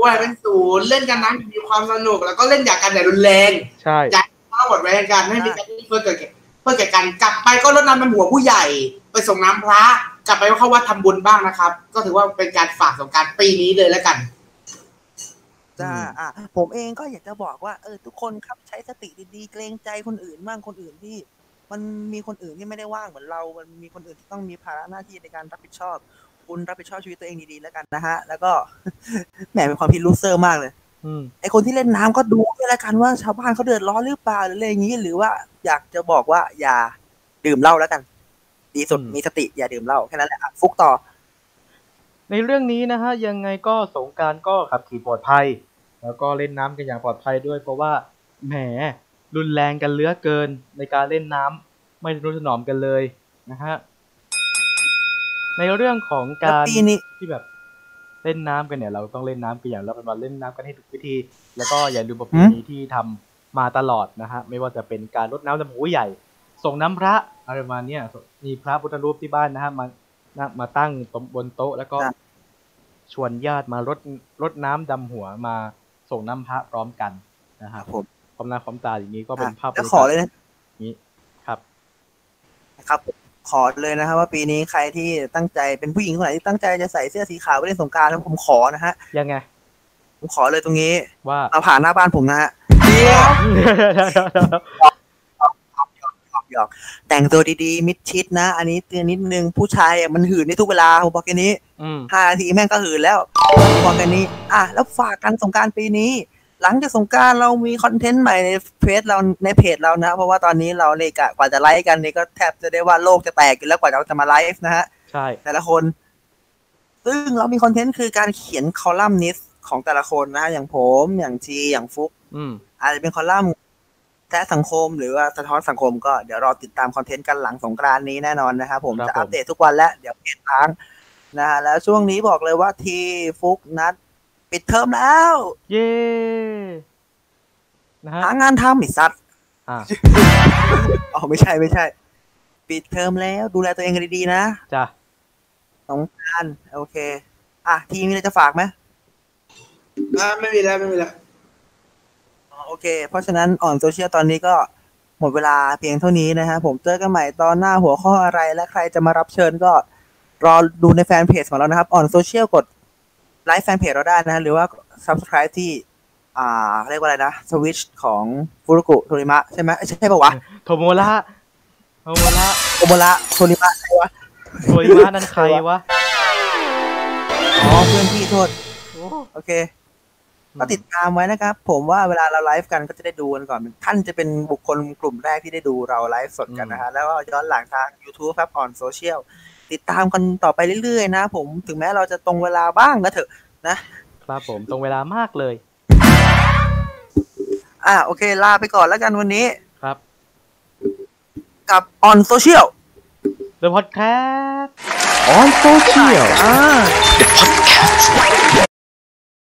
อุลตร้าแมนเป็นศูนย์เล่นกันนั้นมีความสนุก แล้วก็เล่นอย่างกันอย่ารุนแรงใช่อยากทั้งหมดไว้กันไม่มีการที่เพื่อเกิดแก่เพื่อเกิดกันกลับไปก็รดน้ำดำหัวผู้ใหญ่ ไปส่งน้ำพระ กลับไปก็เข้าวัดทำบุญบ้างนะครับ ก็ถือว่าเป็นการฝากสงกรารปีนี้เลยแล้วกันจ้าอืมอะผมเองก็อยากจะบอกว่าเออทุกคนครับใช้สติดีๆ เกรงใจคนอื่นบ้างคนอื่นที่ มันมีคนอื่นที่ไม่ได้ว่างเหมือนเรา มันมีคนอื่นที่ต้องมีภาระหน้าที่ในการรับผิดชอบ คุณรับผิดชอบชีวิตตัวเองดีๆแล้วกันนะฮะ แล้วก็แหมเป็นความผิดลูเซอร์มากเลยอืมไอคนที่เล่นน้ำก็ดูด้วยแล้วกันว่าชาวบ้านเขาเดือดร้อนหรือเปล่าหรืออะไรอย่างนี้ หรือว่าอยากจะบอกว่าอย่าดื่มเหล้าแล้วกัน ดีสุดอืมมีสติอย่าดื่มเหล้าแค่นั้นแหละอะฟุกต่อ ในเรื่องนี้นะฮะยังไงก็สงกรารก็ขับขี่ปลอดภัย แล้วก็เล่นน้ำกันอย่างปลอดภัยด้วย เพราะว่าแหมรุนแรงกันเหลือเกินในการเล่นน้ำไม่รู้ถนอมกันเลยนะฮะ ในเรื่องของแล้วการปีนี้ที่แบบเล่นน้ำกันเนี่ยเราต้องเล่นน้ำกันอย่างเราเป็นวันเล่นน้ำกันให้ถูกวิธี แล้วก็อย่าลืมประเพณีที่ทำมาตลอดนะฮะไม่ว่าจะเป็นการรดน้ำดำหัวใหญ่ ส่งน้ำพระอะไรประมาณเนี้ยมีพระพุทธรูปที่บ้านนะฮะมานะมาตั้งตรงบนโต๊ะแล้วก็ครับชวนญาติมารดรดน้ำดำหัวมาส่งน้ำพระพร้อมกันนะคฮะรับผมพร้อมหน้าพร้อมตาอย่างนี้ก็เป็นภาพแล้วขอเลยนะนี้ครับ ครับ ขอเลยนะครับว่าปีนี้ใครที่ตั้งใจเป็นผู้หญิงคนไหนที่ตั้งใจจะใส่เสื้อสีขาวไปเล่นสงกรารแล้วผมขอนะฮะยังไง ผมขอเลยตรงนี้ว่ามาผ่านหน้าบ้านผมนะฮะหยอกแต่งตัวดีๆ มิดชิดนะ อันนี้เตือนนิดนึงผู้ชายอะมันหื่นในทุกเวลาผมบอกแค่นี้อืม ห้านาทีแม่งก็หื่นแล้วผมบอกแค่นี้ อะแล้วฝากกันสงกรานต์ปีนี้ หลังจากสงกรานต์เรามี content ใหม่ในเพจเราในเพจเรานะ เพราะว่าตอนนี้เราเนี่ยกะกว่าจะไลฟ์กันนี่ก็แทบจะได้ว่าโลกจะแตกอยู่แล้วกว่าเราจะมาไลฟ์นะฮะใช่แต่ละคน ซึ่งเรามี content คือการเขียนคอลัมนิสต์ของแต่ละคนนะอย่างผมอย่างทีอย่างฟุกอืมอาจจะเป็นคอลัมน์แท้สังคมหรือว่าสะท้อนสังคมก็เดี๋ยวรอติดตามคอนเทนต์กันหลังสงกรานต์นี้แน่นอนนะครับผมครับจะผมอัปเดตทุกวันแล้วเดี๋ยวเพจล้างนะฮะแล้วช่วงนี้บอกเลยว่าทีฟุกนัด ปิดเทอมแล้ว เย้นะฮะหางานทำไอีสัตว์อ่าอ๋อไม่ใช่ไม่ใช่ ปิดเทอมแล้ว ดูแลตัวเองกันดีๆนะจ้ะสงกรานต์โอเค อะ ทีมีอะไรจะฝากไหมอ่าไม่มีแล้วไม่มีแล้วอ๋อโอเค เพราะฉะนั้นอ่อนโซเชียลตอนนี้ก็หมดเวลาเพียงเท่านี้นะฮะ ผมเจอกันใหม่ตอนหน้าหัวข้ออะไรและใครจะมารับเชิญก็รอดูในแฟนเพจของเรานะครับ อ่อนโซเชียลกด ไลค์แฟนเพจเราได้นะฮะหรือว่า subscribe ที่ อ่าเรียกว่าอะไรนะสวิชของฟุรุกุโทริมะใช่ไหมเอ้ยใช่ปะวะโทโมระโทโมระโอโมระโทริมะใช่วะโทริมะนั่นใครวะอ๋อเพื่อนพี่โทษโอ้โอเคก็ติดตามไว้นะครับ ผมว่าเวลาเราไลฟ์กันก็จะได้ดูกันก่อน ท่านจะเป็นบุคคลกลุ่มแรกที่ได้ดูเราไลฟ์สดกันนะฮะแล้วก็ย้อนหลังทาง YouTube ครับออนโซเชียล ติดตามกันต่อไปเรื่อยๆนะผมถึงแม้เราจะตรงเวลาบ้างก็เถอะนะ ครับผมตรงเวลามากเลย อะโอเค ลาไปก่อนแล้วกันวันนี้ครับ กับออนโซเชียล The Podcast on social อ่า The Podcast